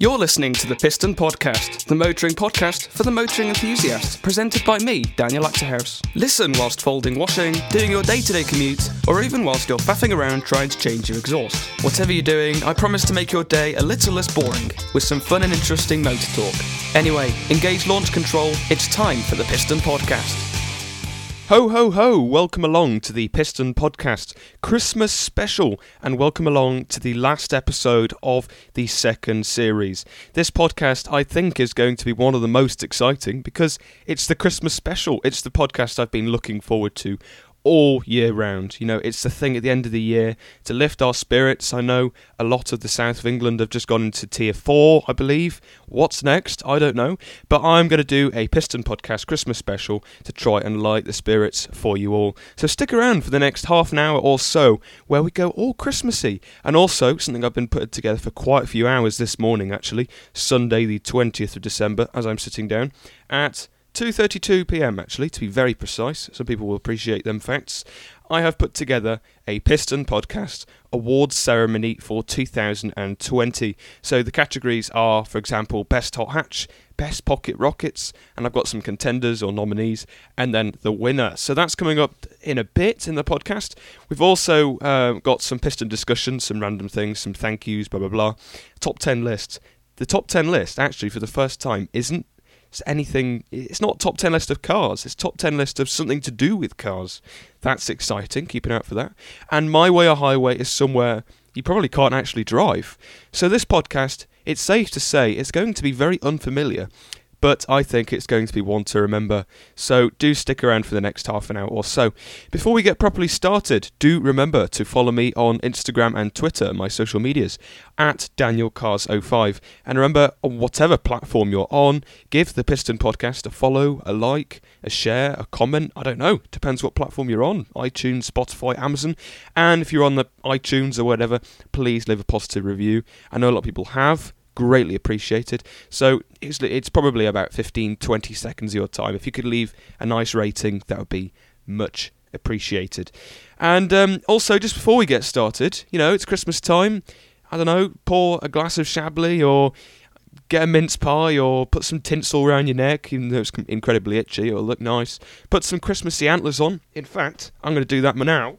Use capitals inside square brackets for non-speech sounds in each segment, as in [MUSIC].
You're listening to the Piston Podcast, the motoring podcast for the motoring enthusiast, presented by me, Daniel Achterhuis. Listen whilst folding washing, doing your day to day commute, or even whilst you're faffing around trying to change your exhaust. Whatever you're doing, I promise to make your day a little less boring, with some fun and interesting motor talk. Anyway, engage launch control, it's time for the Piston Podcast. Ho, ho, ho! Welcome along to the Piston Podcast Christmas special, and welcome along to the last episode of the second series. This podcast, I think, is going to be one of the most exciting because it's the Christmas special. It's the podcast I've been looking forward to all year round. You know, it's the thing at the end of the year to lift our spirits. I know a lot of the south of England have just gone into tier four, I believe. What's next? I don't know. But I'm going to do a Piston Podcast Christmas special to try and light the spirits for you all. So stick around for the next half an hour or so where we go all Christmassy. And also, something I've been putting together for quite a few hours this morning, actually, Sunday, the 20th of December, as I'm sitting down at 2:32 p.m. actually to be very precise. Some people will appreciate them facts. I have put together a Piston Podcast awards ceremony for 2020. So the categories are, for example, Best Hot Hatch, Best Pocket Rockets, and I've got some contenders or nominees, and then the winner. So that's coming up in a bit in the podcast. We've also uh, got some Piston discussions, some random things, some thank yous, blah blah blah. Top 10 list. The top 10 list, actually, for the first time, isn't it's anything. It's not top ten list of cars. It's top ten list of something to do with cars. That's exciting. Keep an eye out for that. And my way or highway is somewhere you probably can't actually drive. So this podcast, it's safe to say, it's going to be very unfamiliar but I think it's going to be one to remember. So do stick around for the next half an hour or so. Before we get properly started, do remember to follow me on Instagram and Twitter, my social medias, at DanielCars05. And remember, on whatever platform you're on, give the Piston Podcast a follow, a like, a share, a comment. I don't know. Depends what platform you're on iTunes, Spotify, Amazon. And if you're on the iTunes or whatever, please leave a positive review. I know a lot of people have greatly appreciated. So it's, it's probably about 15, 20 seconds of your time. If you could leave a nice rating, that would be much appreciated. And um, also, just before we get started, you know, it's Christmas time. I don't know, pour a glass of Chablis or get a mince pie or put some tinsel around your neck, even though it's incredibly itchy, it'll look nice. Put some Christmassy antlers on. In fact, I'm going to do that now.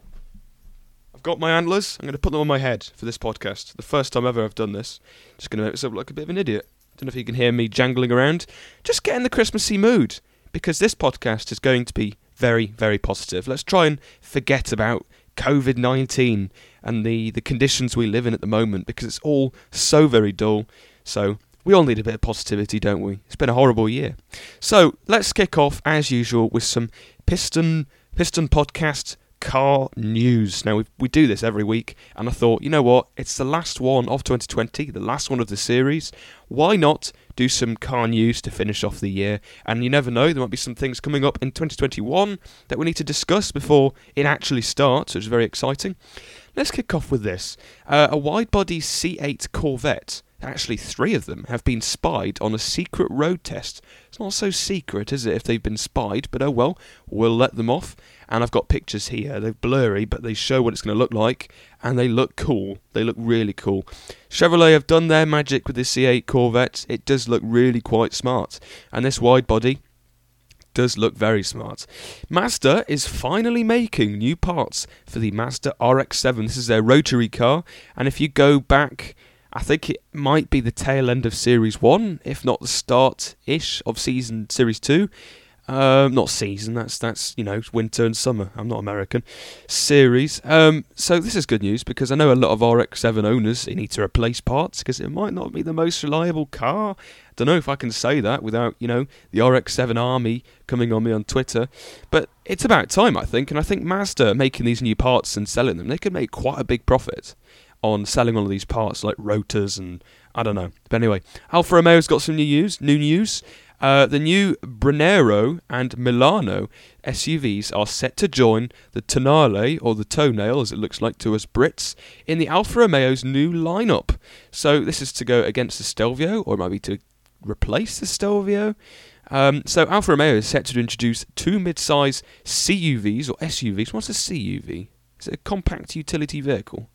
I've got my antlers. I'm going to put them on my head for this podcast. The first time ever I've done this. Just going to make myself look a bit of an idiot. Don't know if you can hear me jangling around. Just get in the Christmassy mood because this podcast is going to be very, very positive. Let's try and forget about COVID 19 and the, the conditions we live in at the moment because it's all so very dull. So, we all need a bit of positivity, don't we? It's been a horrible year. So, let's kick off as usual with some Piston Piston podcast car news. Now, we, do this every week, and I thought, you know what? It's the last one of 2020, the last one of the series. Why not do some car news to finish off the year? And you never know, there might be some things coming up in 2021 that we need to discuss before it actually starts, which is very exciting. Let's kick off with this uh, a wide body C8 Corvette actually three of them, have been spied on a secret road test. It's not so secret, is it, if they've been spied, but oh well, we'll let them off. And I've got pictures here. They're blurry, but they show what it's going to look like, and they look cool. They look really cool. Chevrolet have done their magic with the C8 Corvette. It does look really quite smart. And this wide body, does look very smart. Mazda is finally making new parts for the Mazda RX-7. This is their rotary car, and if you go back I think it might be the tail end of Series 1, if not the start ish of season Series 2. Um, not season, that's, that's you know, winter and summer. I'm not American. Series. Um, so this is good news because I know a lot of RX-7 owners they need to replace parts because it might not be the most reliable car. I don't know if I can say that without, you know, the RX-7 army coming on me on Twitter. But it's about time, I think, and I think Mazda making these new parts and selling them, they could make quite a big profit on selling all of these parts like rotors and I don't know. But anyway, Alfa Romeo's got some new news. New news. Uh, the new Brennero and Milano SUVs are set to join the Tonale, or the Toenail as it looks like to us Brits, in the Alfa Romeo's new lineup. So this is to go against the Stelvio, or it might be to replace the Stelvio. Um, so Alfa Romeo is set to introduce two mid-size CUVs or SUVs. What's a CUV? Is it a compact utility vehicle?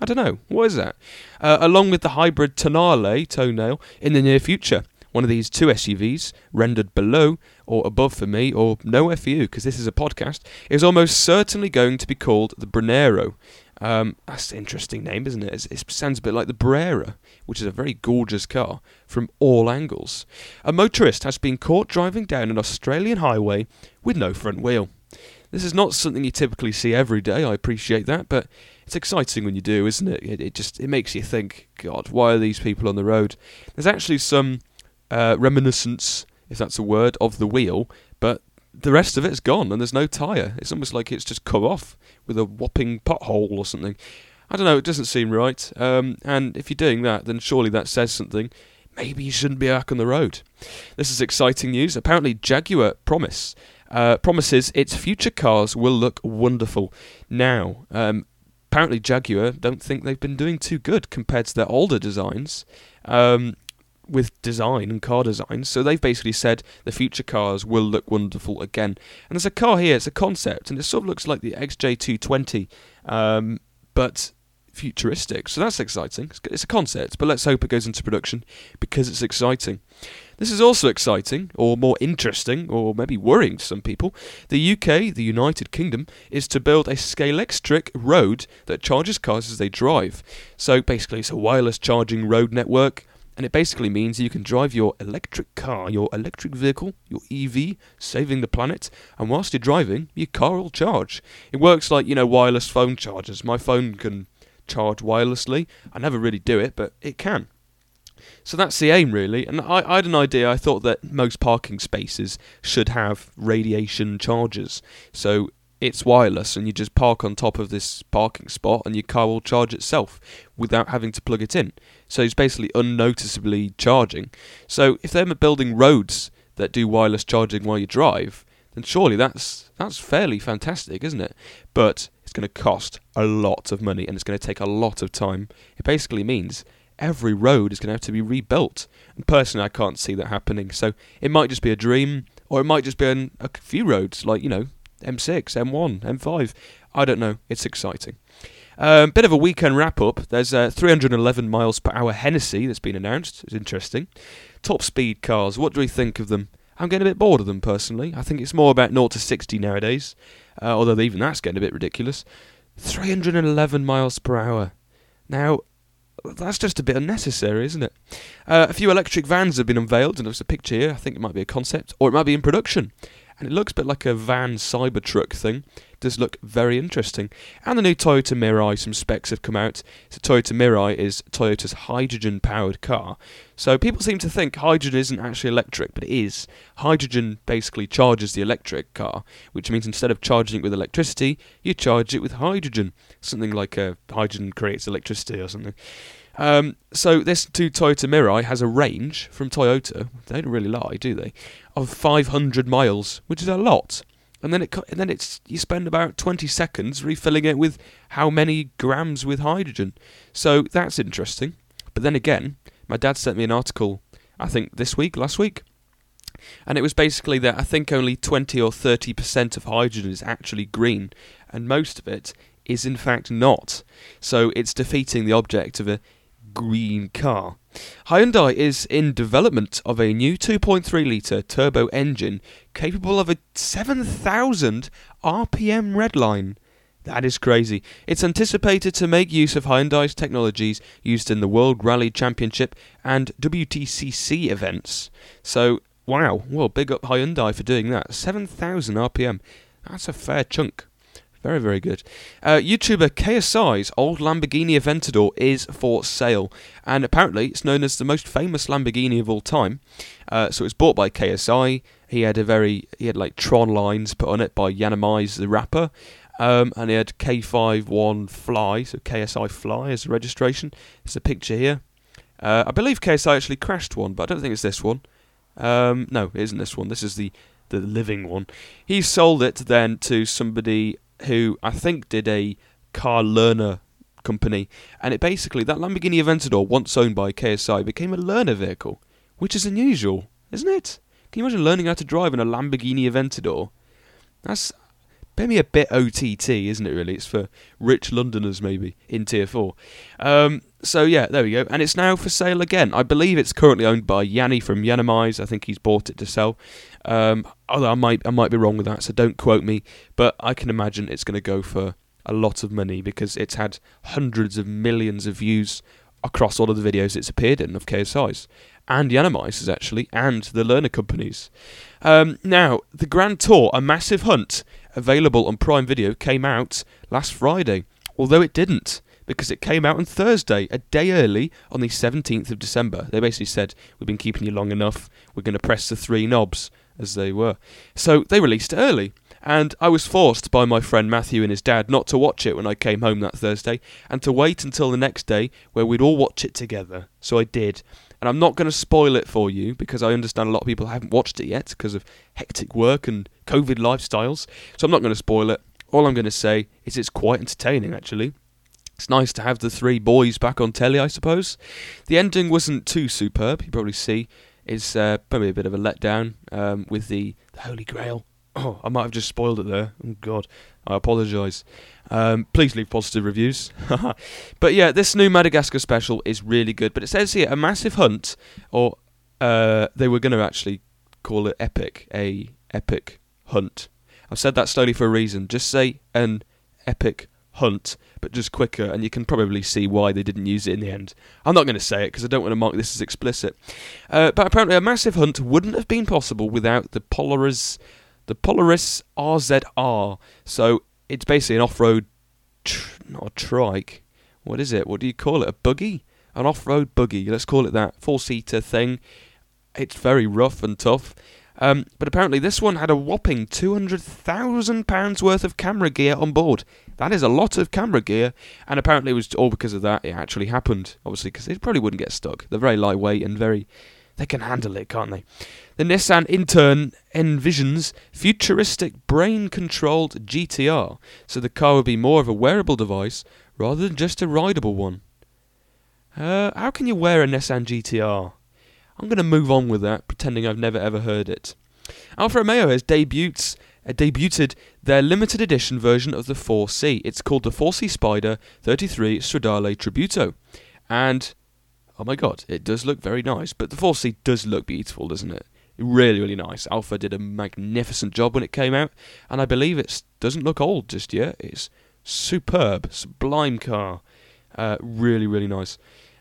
I don't know. What is that? Uh, along with the hybrid Tonale toenail in the near future. One of these two SUVs, rendered below or above for me, or nowhere for you, because this is a podcast, is almost certainly going to be called the Brennero. Um, that's an interesting name, isn't it? It's, it sounds a bit like the Brera, which is a very gorgeous car from all angles. A motorist has been caught driving down an Australian highway with no front wheel. This is not something you typically see every day. I appreciate that, but it's exciting when you do, isn't it? It, it just it makes you think, God, why are these people on the road? There's actually some uh, reminiscence, if that's a word, of the wheel, but the rest of it's gone and there's no tyre. It's almost like it's just cut off with a whopping pothole or something. I don't know, it doesn't seem right. Um, and if you're doing that, then surely that says something. Maybe you shouldn't be back on the road. This is exciting news. Apparently, Jaguar promise uh, promises its future cars will look wonderful. Now, um, apparently, Jaguar don't think they've been doing too good compared to their older designs. Um, with design and car design. So they've basically said the future cars will look wonderful again. And there's a car here, it's a concept, and it sort of looks like the XJ220, um, but futuristic. So that's exciting. It's a concept, but let's hope it goes into production because it's exciting. This is also exciting, or more interesting, or maybe worrying to some people. The UK, the United Kingdom, is to build a Scalextric road that charges cars as they drive. So basically, it's a wireless charging road network and it basically means you can drive your electric car, your electric vehicle, your EV, saving the planet, and whilst you're driving, your car will charge. It works like, you know, wireless phone chargers. My phone can charge wirelessly. I never really do it, but it can. So that's the aim, really. And I, I, had an idea. I thought that most parking spaces should have radiation chargers. So it's wireless and you just park on top of this parking spot and your car will charge itself without having to plug it in. So it's basically unnoticeably charging. So if they're building roads that do wireless charging while you drive, then surely that's that's fairly fantastic, isn't it? But it's going to cost a lot of money and it's going to take a lot of time. It basically means every road is going to have to be rebuilt. And personally, I can't see that happening. So it might just be a dream, or it might just be an, a few roads, like you know M6, M1, M5. I don't know. It's exciting. Um, bit of a weekend wrap up. There's uh, 311 miles per hour Hennessy that's been announced. It's interesting. Top speed cars. What do we think of them? I'm getting a bit bored of them personally. I think it's more about 0 to 60 nowadays, uh, although even that's getting a bit ridiculous. 311 miles per hour. Now, that's just a bit unnecessary, isn't it? Uh, a few electric vans have been unveiled, and there's a picture here. I think it might be a concept, or it might be in production and it looks a bit like a van Cybertruck thing. It does look very interesting. And the new Toyota Mirai, some specs have come out. So Toyota Mirai is Toyota's hydrogen-powered car. So people seem to think hydrogen isn't actually electric, but it is. Hydrogen basically charges the electric car, which means instead of charging it with electricity, you charge it with hydrogen. Something like a uh, hydrogen creates electricity or something. Um, so this Toyota Mirai has a range from Toyota. They don't really lie, do they? Of 500 miles, which is a lot. And then it and then it's you spend about 20 seconds refilling it with how many grams with hydrogen. So that's interesting. But then again, my dad sent me an article. I think this week, last week, and it was basically that I think only 20 or 30 percent of hydrogen is actually green, and most of it is in fact not. So it's defeating the object of a green car. Hyundai is in development of a new 2.3 litre turbo engine capable of a 7,000 RPM redline. That is crazy. It's anticipated to make use of Hyundai's technologies used in the World Rally Championship and WTCC events. So, wow, well, big up Hyundai for doing that. 7,000 RPM. That's a fair chunk. Very, very good. Uh, YouTuber KSI's old Lamborghini Aventador is for sale, and apparently it's known as the most famous Lamborghini of all time. Uh, so it was bought by KSI. He had a very, he had like Tron lines put on it by Yiannimize the wrapper, um, and he had K51 Fly, so KSI Fly as a registration. There's a picture here. Uh, I believe KSI actually crashed one, but I don't think it's this one. Um, no, it isn't this one. This is the the living one. He sold it then to somebody who I think did a car learner company, and it basically that Lamborghini Aventador, once owned by KSI, became a learner vehicle, which is unusual, isn't it? Can you imagine learning how to drive in a Lamborghini Aventador? That's maybe a bit OTT, isn't it? Really, it's for rich Londoners maybe in Tier Four. Um, so yeah, there we go, and it's now for sale again. I believe it's currently owned by Yianni from Yiannimize. I think he's bought it to sell. Um, although I might I might be wrong with that, so don't quote me. But I can imagine it's going to go for a lot of money because it's had hundreds of millions of views across all of the videos it's appeared in of KSI's and Yiannimize's actually and the learner companies. Um, now the Grand Tour, a massive hunt available on Prime Video, came out last Friday, although it didn't because it came out on Thursday, a day early, on the 17th of December. They basically said, We've been keeping you long enough, we're going to press the three knobs, as they were. So they released it early. And I was forced by my friend Matthew and his dad not to watch it when I came home that Thursday, and to wait until the next day where we'd all watch it together. So I did. And I'm not going to spoil it for you because I understand a lot of people haven't watched it yet because of hectic work and COVID lifestyles. So I'm not going to spoil it. All I'm going to say is it's quite entertaining, actually. It's nice to have the three boys back on telly, I suppose. The ending wasn't too superb, you probably see. It's uh, probably a bit of a letdown um, with the, the Holy Grail. Oh, [COUGHS] I might have just spoiled it there. Oh, God. I apologise. Um, please leave positive reviews. [LAUGHS] but yeah, this new Madagascar special is really good. But it says here a massive hunt, or uh, they were going to actually call it epic, a epic hunt. I've said that slowly for a reason. Just say an epic hunt, but just quicker, and you can probably see why they didn't use it in the end. I'm not going to say it because I don't want to mark this as explicit. Uh, but apparently, a massive hunt wouldn't have been possible without the Polaris, the Polaris RZR. So it's basically an off-road, tr- not a trike. What is it? What do you call it? A buggy? An off-road buggy. Let's call it that. Four-seater thing. It's very rough and tough. Um, but apparently, this one had a whopping £200,000 worth of camera gear on board. That is a lot of camera gear, and apparently, it was all because of that it actually happened. Obviously, because it probably wouldn't get stuck. They're very lightweight and very. They can handle it, can't they? The Nissan Intern envisions futuristic brain controlled GTR, so the car will be more of a wearable device rather than just a rideable one. Uh, how can you wear a Nissan GTR? I'm going to move on with that, pretending I've never ever heard it. Alfa Romeo has debuts, uh, debuted their limited edition version of the 4C. It's called the 4C Spider 33 Stradale Tributo. And, oh my god, it does look very nice. But the 4C does look beautiful, doesn't it? Really, really nice. Alfa did a magnificent job when it came out, and I believe it doesn't look old just yet. It's superb, sublime car. Uh, really, really nice.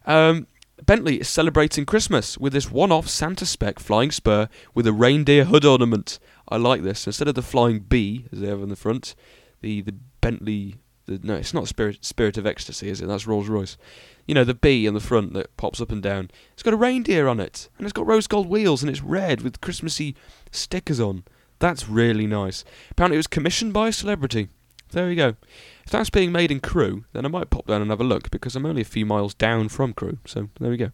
Um, Bentley is celebrating Christmas with this one off Santa spec flying spur with a reindeer hood ornament. I like this. Instead of the flying B, as they have on the front, the, the Bentley. The, no, it's not Spirit, Spirit of Ecstasy, is it? That's Rolls Royce. You know, the bee on the front that pops up and down. It's got a reindeer on it, and it's got rose gold wheels, and it's red with Christmassy stickers on. That's really nice. Apparently, it was commissioned by a celebrity. There we go. If that's being made in Crewe, then I might pop down and have a look because I'm only a few miles down from Crewe. So there we go.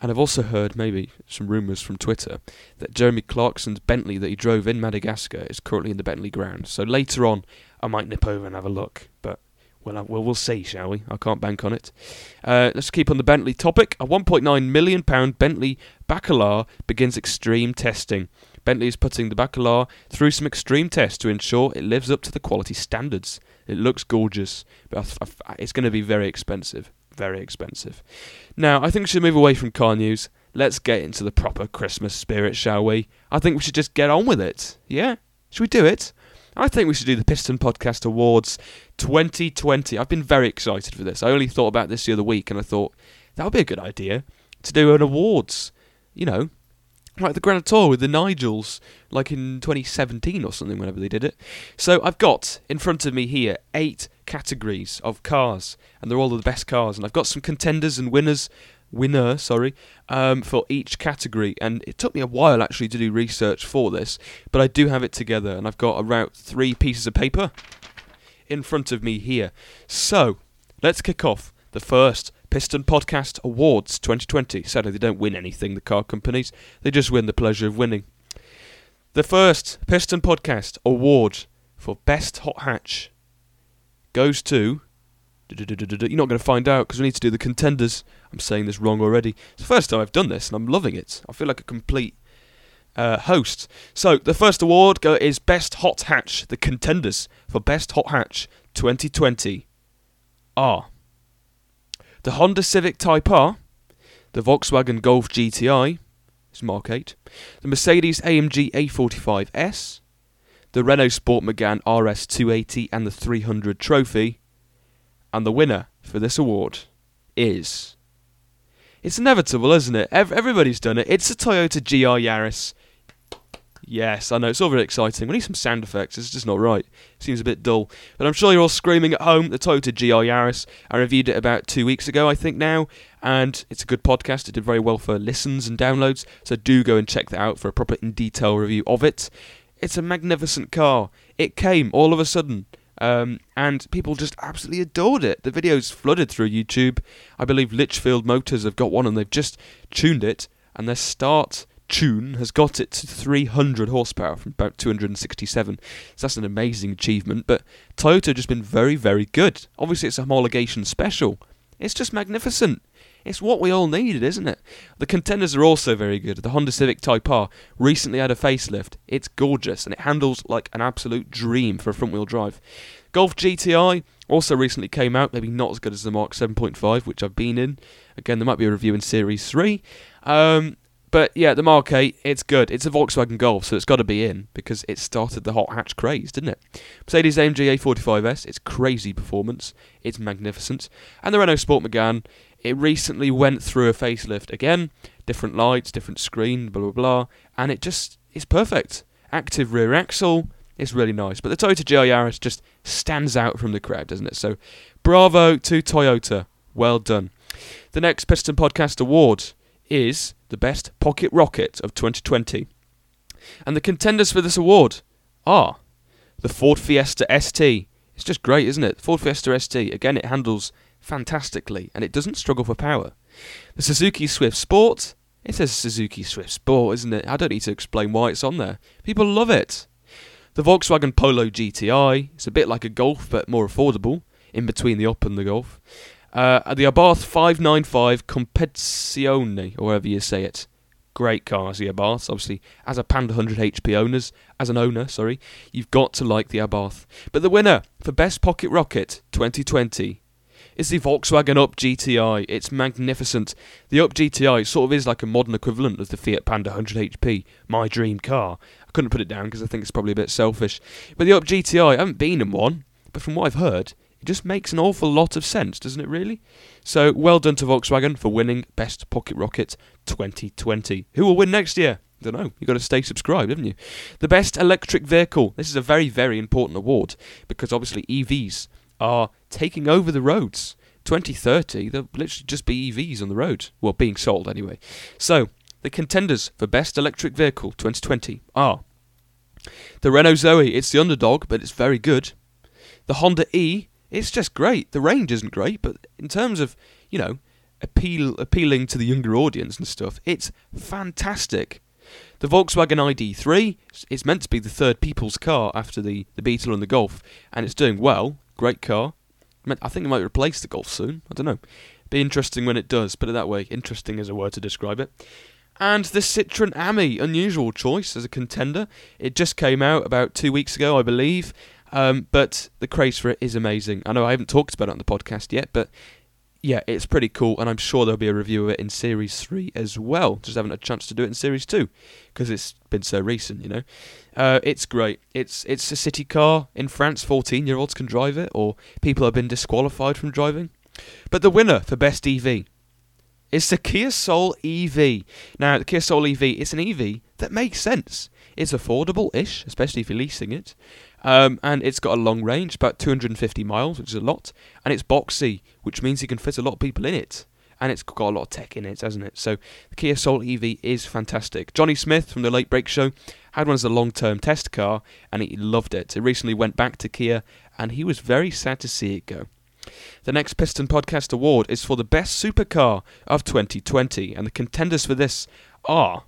And I've also heard maybe some rumours from Twitter that Jeremy Clarkson's Bentley that he drove in Madagascar is currently in the Bentley ground. So later on, I might nip over and have a look. But well, well, we'll see, shall we? I can't bank on it. Uh, let's keep on the Bentley topic. A 1.9 million pound Bentley Bacalar begins extreme testing. Bentley is putting the Bacalar through some extreme tests to ensure it lives up to the quality standards. It looks gorgeous, but it's going to be very expensive. Very expensive. Now, I think we should move away from car news. Let's get into the proper Christmas spirit, shall we? I think we should just get on with it. Yeah? Should we do it? I think we should do the Piston Podcast Awards 2020. I've been very excited for this. I only thought about this the other week and I thought that would be a good idea to do an awards. You know, like the Grand Tour with the Nigels, like in 2017 or something, whenever they did it. So I've got in front of me here eight categories of cars, and they're all the best cars. And I've got some contenders and winners, winner, sorry, um, for each category. And it took me a while actually to do research for this, but I do have it together, and I've got about three pieces of paper in front of me here. So let's kick off the first Piston Podcast Awards 2020. Sadly, they don't win anything, the car companies. They just win the pleasure of winning. The first Piston Podcast Award for Best Hot Hatch goes to. You're not going to find out because we need to do the contenders. I'm saying this wrong already. It's the first time I've done this and I'm loving it. I feel like a complete uh, host. So the first award go- is Best Hot Hatch. The contenders for Best Hot Hatch 2020 are the Honda Civic Type R, the Volkswagen Golf GTI, it's Mark 8, the Mercedes AMG A45S, the Renault Sport Megane RS280 and the 300 Trophy, and the winner for this award is. It's inevitable, isn't it? Ev- everybody's done it. It's a Toyota GR Yaris. Yes, I know, it's all very exciting. We need some sound effects, it's just not right. Seems a bit dull. But I'm sure you're all screaming at home. The Toyota GR Yaris. I reviewed it about two weeks ago, I think now, and it's a good podcast. It did very well for listens and downloads, so do go and check that out for a proper in detail review of it. It's a magnificent car. It came all of a sudden. Um, and people just absolutely adored it. The videos flooded through YouTube. I believe Litchfield Motors have got one and they've just tuned it, and their start tune has got it to 300 horsepower from about 267. So that's an amazing achievement. But Toyota just been very, very good. Obviously, it's a homologation special. It's just magnificent. It's what we all needed, isn't it? The contenders are also very good. The Honda Civic Type R recently had a facelift. It's gorgeous and it handles like an absolute dream for a front wheel drive. Golf GTI also recently came out, maybe not as good as the Mark 7.5, which I've been in. Again, there might be a review in Series 3. Um, but yeah, the Mark 8, it's good. It's a Volkswagen Golf, so it's got to be in because it started the hot hatch craze, didn't it? Mercedes AMG A45S, it's crazy performance. It's magnificent. And the Renault Sport Megane, it recently went through a facelift again. Different lights, different screen, blah, blah, blah. And it just is perfect. Active rear axle, it's really nice. But the Toyota GR Yaris just stands out from the crowd, doesn't it? So bravo to Toyota. Well done. The next Piston Podcast Award is the best pocket rocket of 2020. And the contenders for this award are the Ford Fiesta ST. It's just great, isn't it? Ford Fiesta ST. Again, it handles fantastically and it doesn't struggle for power. The Suzuki Swift Sport. It says Suzuki Swift Sport, isn't it? I don't need to explain why it's on there. People love it. The Volkswagen Polo GTI. It's a bit like a Golf, but more affordable, in between the Up and the Golf. Uh, the Abarth 595 Competizione, or however you say it. Great cars, the Abarth. Obviously, as a Panda 100 HP owners, as an owner, sorry, you've got to like the Abarth. But the winner for Best Pocket Rocket 2020 is the Volkswagen Up GTI. It's magnificent. The Up GTI sort of is like a modern equivalent of the Fiat Panda 100 HP, my dream car. I couldn't put it down because I think it's probably a bit selfish. But the Up GTI, I haven't been in one, but from what I've heard, it just makes an awful lot of sense, doesn't it, really? So, well done to Volkswagen for winning Best Pocket Rocket 2020. Who will win next year? I don't know. You've got to stay subscribed, haven't you? The Best Electric Vehicle. This is a very, very important award because obviously EVs are taking over the roads. 2030, there'll literally just be EVs on the road. Well, being sold anyway. So, the contenders for Best Electric Vehicle 2020 are the Renault Zoe. It's the underdog, but it's very good. The Honda E. It's just great. The range isn't great, but in terms of, you know, appeal appealing to the younger audience and stuff, it's fantastic. The Volkswagen ID3, it's meant to be the third people's car after the, the Beetle and the Golf, and it's doing well. Great car. I think it might replace the Golf soon. I don't know. Be interesting when it does, put it that way. Interesting is a word to describe it. And the Citroen Ami, unusual choice as a contender. It just came out about two weeks ago, I believe. Um, but the craze for it is amazing. I know I haven't talked about it on the podcast yet, but yeah, it's pretty cool, and I'm sure there'll be a review of it in Series 3 as well. Just haven't had a chance to do it in Series 2 because it's been so recent, you know. Uh, it's great. It's it's a city car in France. 14 year olds can drive it, or people have been disqualified from driving. But the winner for best EV is the Kia Soul EV. Now, the Kia Soul EV is an EV that makes sense. It's affordable-ish, especially if you're leasing it. Um, and it's got a long range, about 250 miles, which is a lot, and it's boxy, which means you can fit a lot of people in it. And it's got a lot of tech in it, hasn't it? So the Kia Soul EV is fantastic. Jonny Smith from the Late Brake Show had one as a long-term test car, and he loved it. It recently went back to Kia, and he was very sad to see it go. The next Piston Podcast Award is for the best supercar of 2020, and the contenders for this are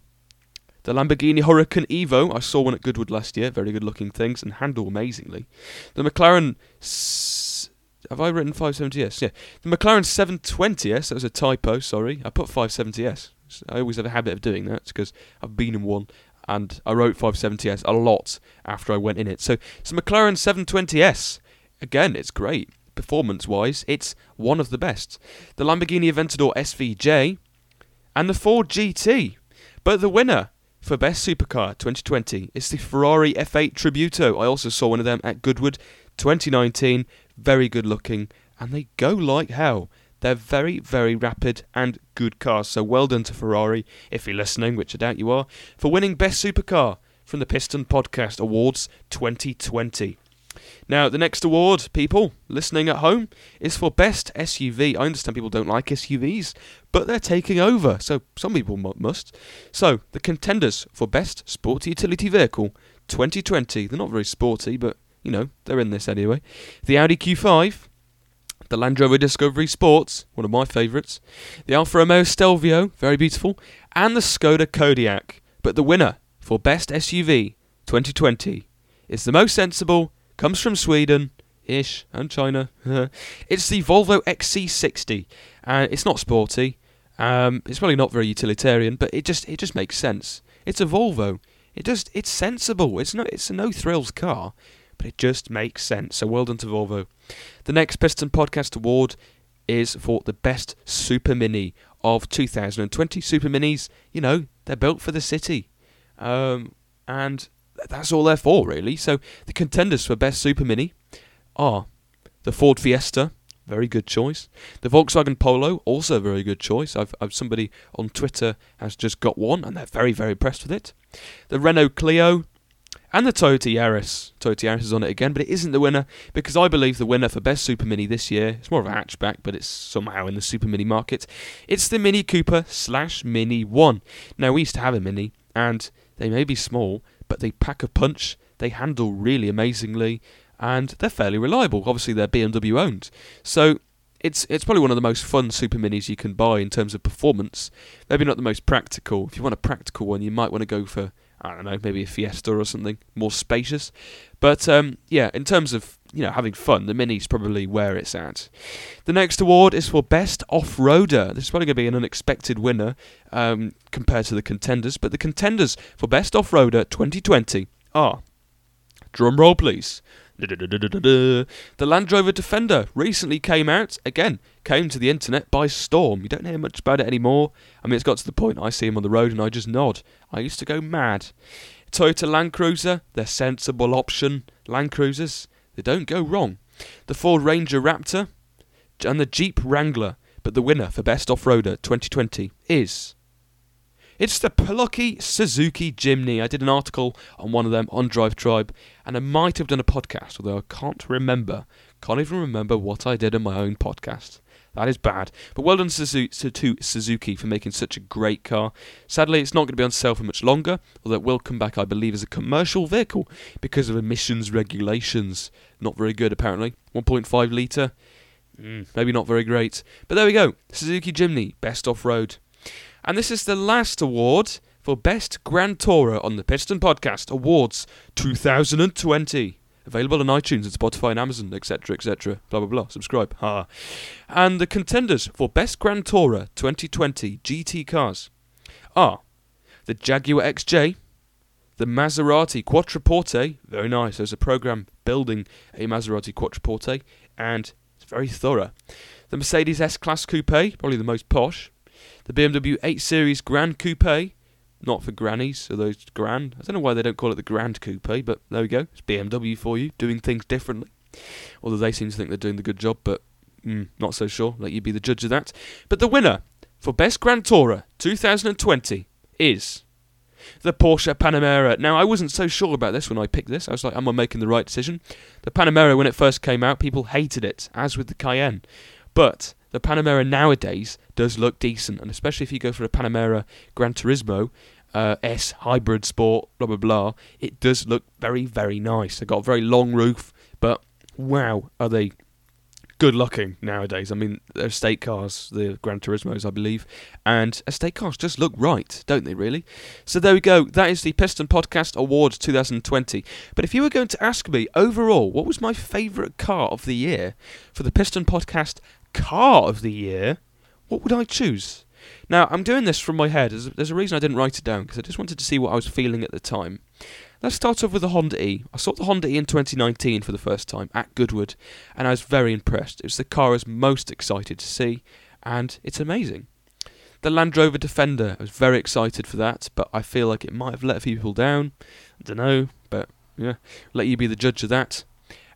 the Lamborghini Huracan Evo, I saw one at Goodwood last year, very good looking things and handle amazingly. The McLaren. S- have I written 570S? Yeah. The McLaren 720S, that was a typo, sorry. I put 570S. I always have a habit of doing that because I've been in one. and I wrote 570S a lot after I went in it. So it's a McLaren 720S. Again, it's great. Performance wise, it's one of the best. The Lamborghini Aventador SVJ and the Ford GT. But the winner for Best Supercar 2020 it's the Ferrari F8 Tributo. I also saw one of them at Goodwood 2019. Very good looking, and they go like hell. They're very, very rapid and good cars. So well done to Ferrari, if you're listening, which I doubt you are, for winning Best Supercar from the Piston Podcast Awards 2020. Now, the next award, people listening at home, is for Best SUV. I understand people don't like SUVs, but they're taking over, so some people mu- must. So, the contenders for Best Sporty Utility Vehicle 2020, they're not very sporty, but you know, they're in this anyway. The Audi Q5, the Land Rover Discovery Sports, one of my favourites, the Alfa Romeo Stelvio, very beautiful, and the Skoda Kodiaq. But the winner for Best SUV 2020 is the most sensible comes from Sweden ish and China. [LAUGHS] it's the Volvo XC60, and it's not sporty. Um, it's probably not very utilitarian, but it just it just makes sense. It's a Volvo. It just it's sensible. It's no it's a no thrills car, but it just makes sense. So well done to Volvo. The next Piston Podcast Award is for the best Super Mini of 2020. Super Minis, you know, they're built for the city, um, and that's all they're for, really. So the contenders for best Super Mini are the Ford Fiesta, very good choice. The Volkswagen Polo, also a very good choice. I've, I've somebody on Twitter has just got one, and they're very very impressed with it. The Renault Clio. And the Toyota Yaris. Toyota Yaris is on it again, but it isn't the winner because I believe the winner for Best Super Mini this year, it's more of a hatchback, but it's somehow in the Super Mini market. It's the Mini Cooper slash Mini 1. Now, we used to have a Mini, and they may be small, but they pack a punch, they handle really amazingly, and they're fairly reliable. Obviously, they're BMW owned. So it's it's probably one of the most fun super minis you can buy in terms of performance. Maybe not the most practical. If you want a practical one, you might want to go for I don't know, maybe a Fiesta or something more spacious. But um, yeah, in terms of you know having fun, the Mini's probably where it's at. The next award is for best off-roader. This is probably going to be an unexpected winner um, compared to the contenders, but the contenders for best off-roader 2020 are drum roll, please. The Land Rover Defender recently came out. Again, came to the internet by storm. You don't hear much about it anymore. I mean, it's got to the point I see him on the road and I just nod. I used to go mad. Toyota Land Cruiser, they're sensible option. Land Cruisers, they don't go wrong. The Ford Ranger Raptor and the Jeep Wrangler. But the winner for Best Off-Roader 2020 is it's the plucky Suzuki Jimny. I did an article on one of them on Drive Tribe, and I might have done a podcast, although I can't remember. Can't even remember what I did in my own podcast. That is bad. But well done to Suzuki for making such a great car. Sadly, it's not going to be on sale for much longer, although it will come back, I believe, as a commercial vehicle because of emissions regulations. Not very good, apparently. 1.5 litre. Mm, maybe not very great. But there we go. Suzuki Jimny, best off road. And this is the last award for Best Grand Tourer on the Piston Podcast Awards 2020. Available on iTunes and Spotify and Amazon, etc., etc. Blah, blah, blah. Subscribe. Ha. And the contenders for Best Grand Tourer 2020 GT cars are the Jaguar XJ, the Maserati Quattroporte. Very nice. There's a program building a Maserati Quattroporte, and it's very thorough. The Mercedes S Class Coupe, probably the most posh the BMW 8 Series Gran Coupe, not for grannies, so those grand. I don't know why they don't call it the Grand Coupe, but there we go. It's BMW for you, doing things differently. Although they seem to think they're doing the good job, but mm, not so sure. Let you be the judge of that. But the winner for Best Grand Tourer 2020 is the Porsche Panamera. Now, I wasn't so sure about this when I picked this. I was like, am I making the right decision? The Panamera, when it first came out, people hated it, as with the Cayenne. But the Panamera nowadays does look decent, and especially if you go for a Panamera Gran Turismo uh, S hybrid sport, blah blah blah, it does look very very nice. They've got a very long roof, but wow, are they good looking nowadays. I mean, they're estate cars, the Gran Turismos, I believe, and estate cars just look right, don't they, really? So there we go. That is the Piston Podcast Awards 2020. But if you were going to ask me overall, what was my favourite car of the year for the Piston Podcast Car of the Year, what would I choose? Now, I'm doing this from my head. There's a, there's a reason I didn't write it down because I just wanted to see what I was feeling at the time. Let's start off with the Honda E. I saw the Honda E in 2019 for the first time at Goodwood, and I was very impressed. It was the car I was most excited to see, and it's amazing. The Land Rover Defender, I was very excited for that, but I feel like it might have let a few people down. I don't know, but yeah, let you be the judge of that.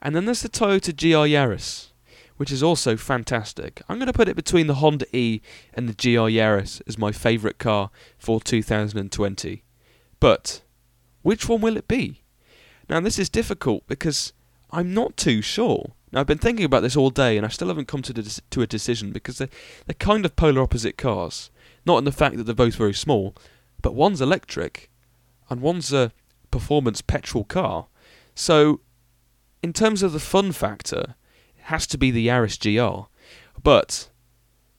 And then there's the Toyota GR Yaris, which is also fantastic. I'm going to put it between the Honda E and the GR Yaris as my favourite car for 2020. But which one will it be? Now, this is difficult because I'm not too sure. Now, I've been thinking about this all day and I still haven't come to, de- to a decision because they're, they're kind of polar opposite cars. Not in the fact that they're both very small, but one's electric and one's a performance petrol car. So, in terms of the fun factor, has to be the Yaris GR. But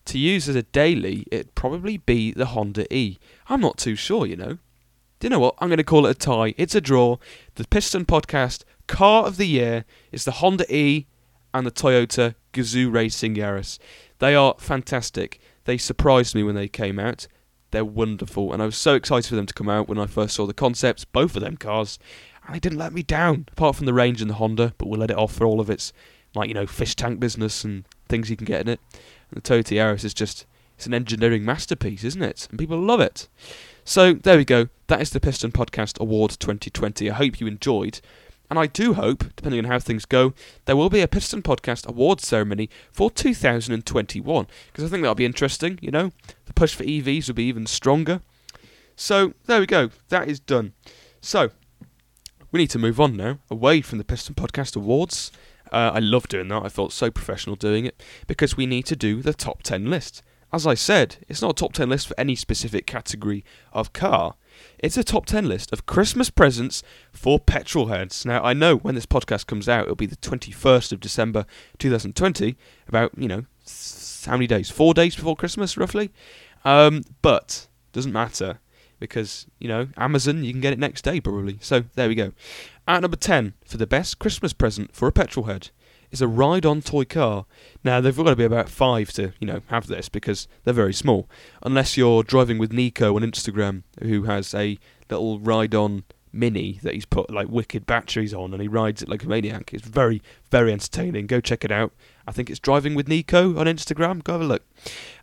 to use as a daily, it'd probably be the Honda E. I'm not too sure, you know. Do you know what? I'm going to call it a tie. It's a draw. The Piston Podcast car of the year is the Honda E and the Toyota Gazoo Racing Yaris. They are fantastic. They surprised me when they came out. They're wonderful, and I was so excited for them to come out when I first saw the concepts, both of them cars, and they didn't let me down, apart from the range and the Honda, but we'll let it off for all of its, like, you know, fish tank business and things you can get in it. And the Toyota Yaris is just, it's an engineering masterpiece, isn't it? And people love it. So, there we go. That is the Piston Podcast Award 2020. I hope you enjoyed. And I do hope, depending on how things go, there will be a Piston Podcast Awards ceremony for 2021. Because I think that'll be interesting, you know? The push for EVs will be even stronger. So, there we go. That is done. So, we need to move on now, away from the Piston Podcast Awards. Uh, I love doing that. I felt so professional doing it. Because we need to do the top 10 list. As I said, it's not a top 10 list for any specific category of car. It's a top 10 list of Christmas presents for petrol heads. Now, I know when this podcast comes out, it'll be the 21st of December 2020, about, you know, how many days? Four days before Christmas, roughly. Um, but, doesn't matter, because, you know, Amazon, you can get it next day probably. So, there we go. At number 10, for the best Christmas present for a petrol head, is a ride-on toy car. Now they've got to be about five to you know have this because they're very small. Unless you're driving with Nico on Instagram, who has a little ride-on mini that he's put like wicked batteries on and he rides it like a maniac. It's very very entertaining. Go check it out. I think it's driving with Nico on Instagram. Go have a look.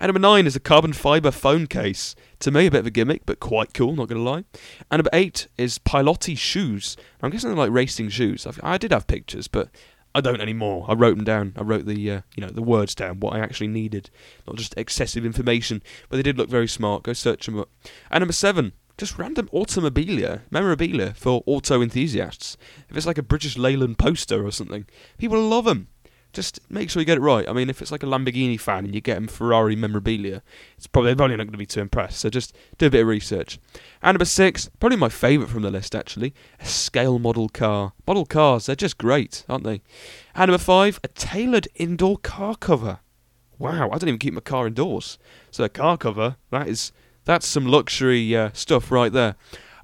And number nine is a carbon fiber phone case. To me, a bit of a gimmick, but quite cool. Not gonna lie. And number eight is Piloti shoes. I'm guessing they're like racing shoes. I've, I did have pictures, but I don't anymore. I wrote them down. I wrote the uh, you know the words down, what I actually needed, not just excessive information. But they did look very smart. Go search them up. And number seven, just random automobilia, memorabilia for auto enthusiasts. If it's like a British Leyland poster or something, people love them. Just make sure you get it right. I mean, if it's like a Lamborghini fan and you get him Ferrari memorabilia, it's probably probably not going to be too impressed. So just do a bit of research. And number six, probably my favourite from the list actually, a scale model car. Model cars, they're just great, aren't they? And number five, a tailored indoor car cover. Wow, I don't even keep my car indoors. So a car cover, that is that's some luxury uh, stuff right there.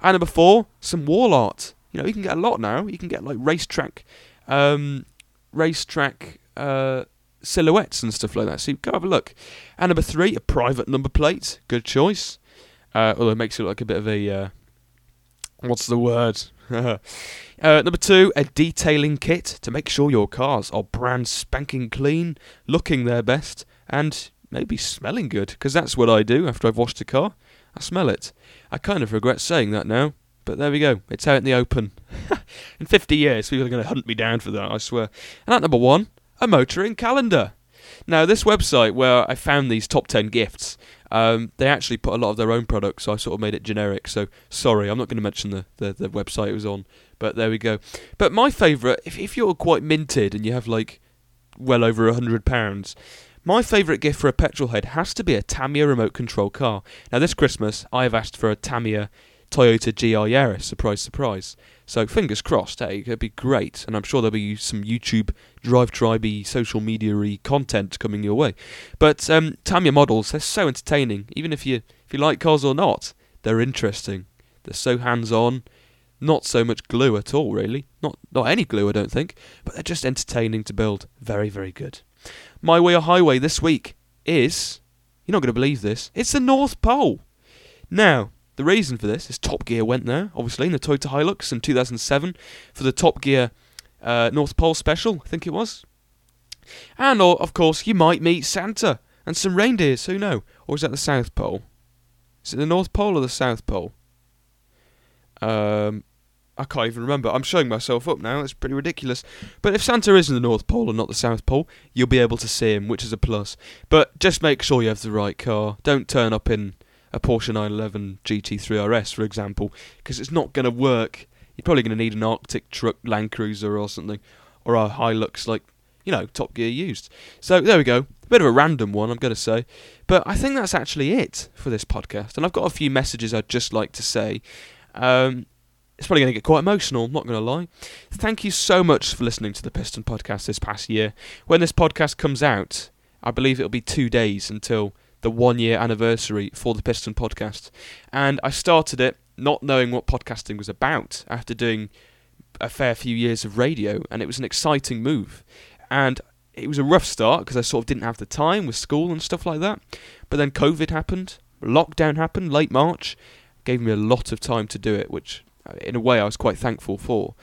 And number four, some wall art. You know, you can get a lot now. You can get like racetrack, um, racetrack uh, silhouettes and stuff like that. So go have a look. And number three, a private number plate. Good choice. Uh, although it makes it look like a bit of a uh, what's the word? [LAUGHS] uh, number two, a detailing kit to make sure your cars are brand spanking clean, looking their best, and maybe smelling good. Because that's what I do after I've washed a car. I smell it. I kind of regret saying that now. But there we go. It's out in the open. [LAUGHS] in 50 years, people are going to hunt me down for that, I swear. And at number one, a motoring calendar. Now, this website where I found these top 10 gifts, um, they actually put a lot of their own products, so I sort of made it generic. So, sorry, I'm not going to mention the, the, the website it was on, but there we go. But my favourite, if, if you're quite minted and you have like well over a £100, my favourite gift for a petrol head has to be a Tamiya remote control car. Now, this Christmas, I have asked for a Tamiya Toyota GR Yaris. Surprise, surprise. So fingers crossed. Hey, it'd be great, and I'm sure there'll be some YouTube drive tribey social media content coming your way. But um, Tamiya models, they're so entertaining. Even if you if you like cars or not, they're interesting. They're so hands on. Not so much glue at all, really. Not not any glue, I don't think. But they're just entertaining to build. Very very good. My way or highway this week is You're not going to believe this. It's the North Pole. Now, the reason for this is Top Gear went there, obviously, in the Toyota Hilux in 2007 for the Top Gear uh, North Pole special, I think it was. And, or, of course, you might meet Santa and some reindeers, who know? Or is that the South Pole? Is it the North Pole or the South Pole? Um, I can't even remember. I'm showing myself up now. It's pretty ridiculous. But if Santa is in the North Pole and not the South Pole, you'll be able to see him, which is a plus. But just make sure you have the right car. Don't turn up in a Porsche 911 GT3 RS, for example, because it's not going to work. You're probably going to need an Arctic truck Land Cruiser or something, or a Hilux like, you know, Top Gear used. So there we go. A bit of a random one, I'm going to say. But I think that's actually it for this podcast. And I've got a few messages I'd just like to say. Um, it's probably going to get quite emotional, not going to lie. Thank you so much for listening to the Piston podcast this past year. When this podcast comes out, I believe it'll be two days until the one year anniversary for the Piston podcast. And I started it not knowing what podcasting was about after doing a fair few years of radio, and it was an exciting move. And it was a rough start because I sort of didn't have the time with school and stuff like that. But then COVID happened, lockdown happened, late March, gave me a lot of time to do it, which uh, in a way I was quite thankful for.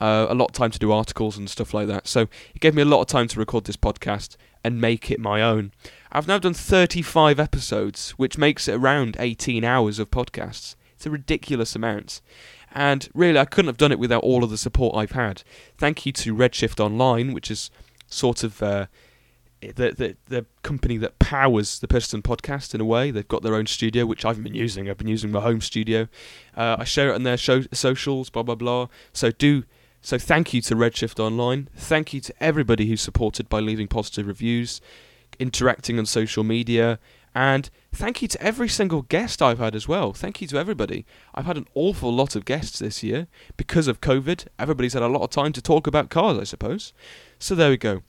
Uh, a lot of time to do articles and stuff like that. So it gave me a lot of time to record this podcast and make it my own. I've now done 35 episodes, which makes it around 18 hours of podcasts. It's a ridiculous amount. And really, I couldn't have done it without all of the support I've had. Thank you to Redshift Online, which is sort of uh, the, the the company that powers the Piston podcast in a way. They've got their own studio, which I've been using. I've been using my home studio. Uh, I share it on their show, socials, blah blah blah. So do so. Thank you to Redshift Online. Thank you to everybody who's supported by leaving positive reviews, interacting on social media, and thank you to every single guest I've had as well. Thank you to everybody. I've had an awful lot of guests this year because of COVID. Everybody's had a lot of time to talk about cars, I suppose. So there we go.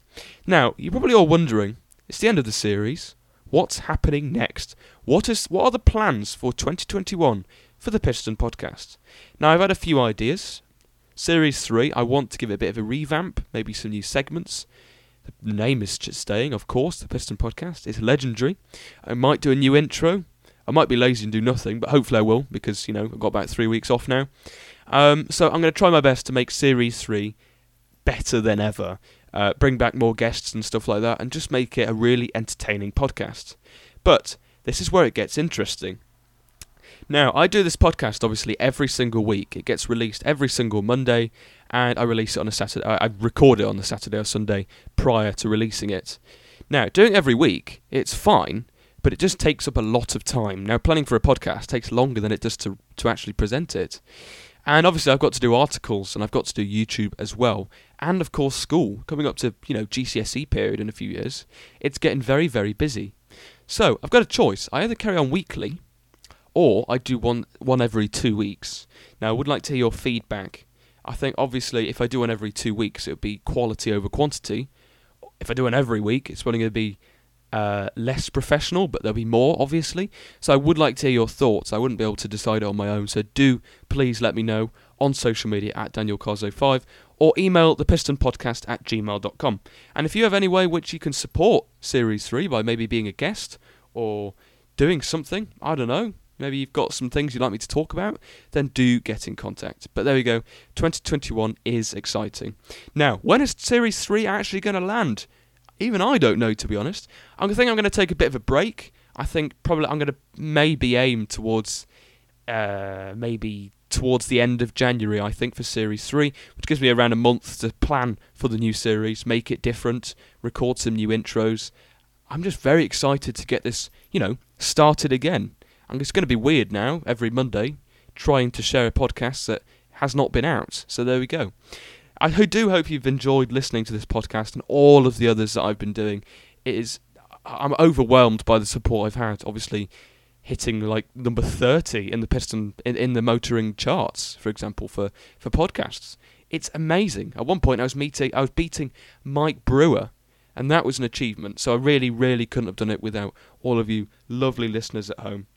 Now, you're probably all wondering, it's the end of the series. What's happening next? What is what are the plans for 2021 for the Piston podcast? Now, I've had a few ideas. Series 3, I want to give it a bit of a revamp, maybe some new segments. The name is staying, of course, the Piston podcast. It's legendary. I might do a new intro. I might be lazy and do nothing, but hopefully I will because, you know, I've got about three weeks off now. Um, so I'm going to try my best to make Series 3 better than ever uh, bring back more guests and stuff like that, and just make it a really entertaining podcast. But this is where it gets interesting. Now, I do this podcast obviously every single week. It gets released every single Monday, and I release it on a Saturday. I record it on the Saturday or Sunday prior to releasing it. Now, doing every week, it's fine, but it just takes up a lot of time. Now, planning for a podcast takes longer than it does to, to actually present it. And obviously, I've got to do articles and I've got to do YouTube as well. And of course, school. Coming up to, you know, GCSE period in a few years, it's getting very, very busy. So, I've got a choice. I either carry on weekly or I do one, one every two weeks. Now, I would like to hear your feedback. I think, obviously, if I do one every two weeks, it would be quality over quantity. If I do one every week, it's probably going to be uh, less professional, but there'll be more, obviously. So I would like to hear your thoughts. I wouldn't be able to decide on my own. So do please let me know on social media at Daniel DanielCars05 or email thepistonpodcast at gmail.com. And if you have any way which you can support Series 3 by maybe being a guest or doing something, I don't know, maybe you've got some things you'd like me to talk about, then do get in contact. But there we go, 2021 is exciting. Now, when is Series 3 actually going to land? even I don't know to be honest. I think I'm going to take a bit of a break. I think probably I'm going to maybe aim towards uh, maybe towards the end of January. I think for Series Three, which gives me around a month to plan for the new series, make it different, record some new intros. I'm just very excited to get this, you know, started again. And it's going to be weird now every Monday trying to share a podcast that has not been out. So there we go. I do hope you've enjoyed listening to this podcast and all of the others that I've been doing. It is I'm overwhelmed by the support I've had. Obviously, hitting like number thirty in the piston in, in the motoring charts, for example, for for podcasts. It's amazing. At one point, I was meeting, I was beating Mike Brewer, and that was an achievement. So I really, really couldn't have done it without all of you lovely listeners at home.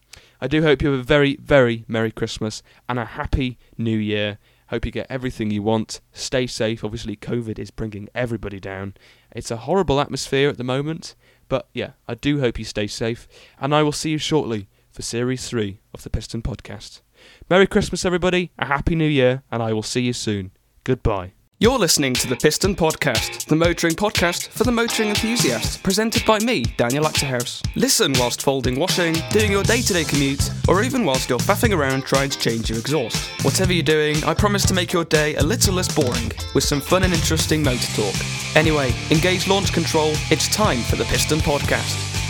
I do hope you have a very, very Merry Christmas and a Happy New Year. Hope you get everything you want. Stay safe. Obviously, COVID is bringing everybody down. It's a horrible atmosphere at the moment, But yeah, I do hope you stay safe, and I will see you shortly for Series 3 of the Piston Podcast. Merry Christmas, everybody, a Happy New Year, and I will see you soon. Goodbye. You're listening to the Piston Podcast, the motoring podcast for the motoring enthusiast, presented by me, Daniel Achterhuis. Listen whilst folding washing, doing your day to day commute, or even whilst you're faffing around trying to change your exhaust. Whatever you're doing, I promise to make your day a little less boring, with some fun and interesting motor talk. Anyway, engage launch control, it's time for the Piston Podcast.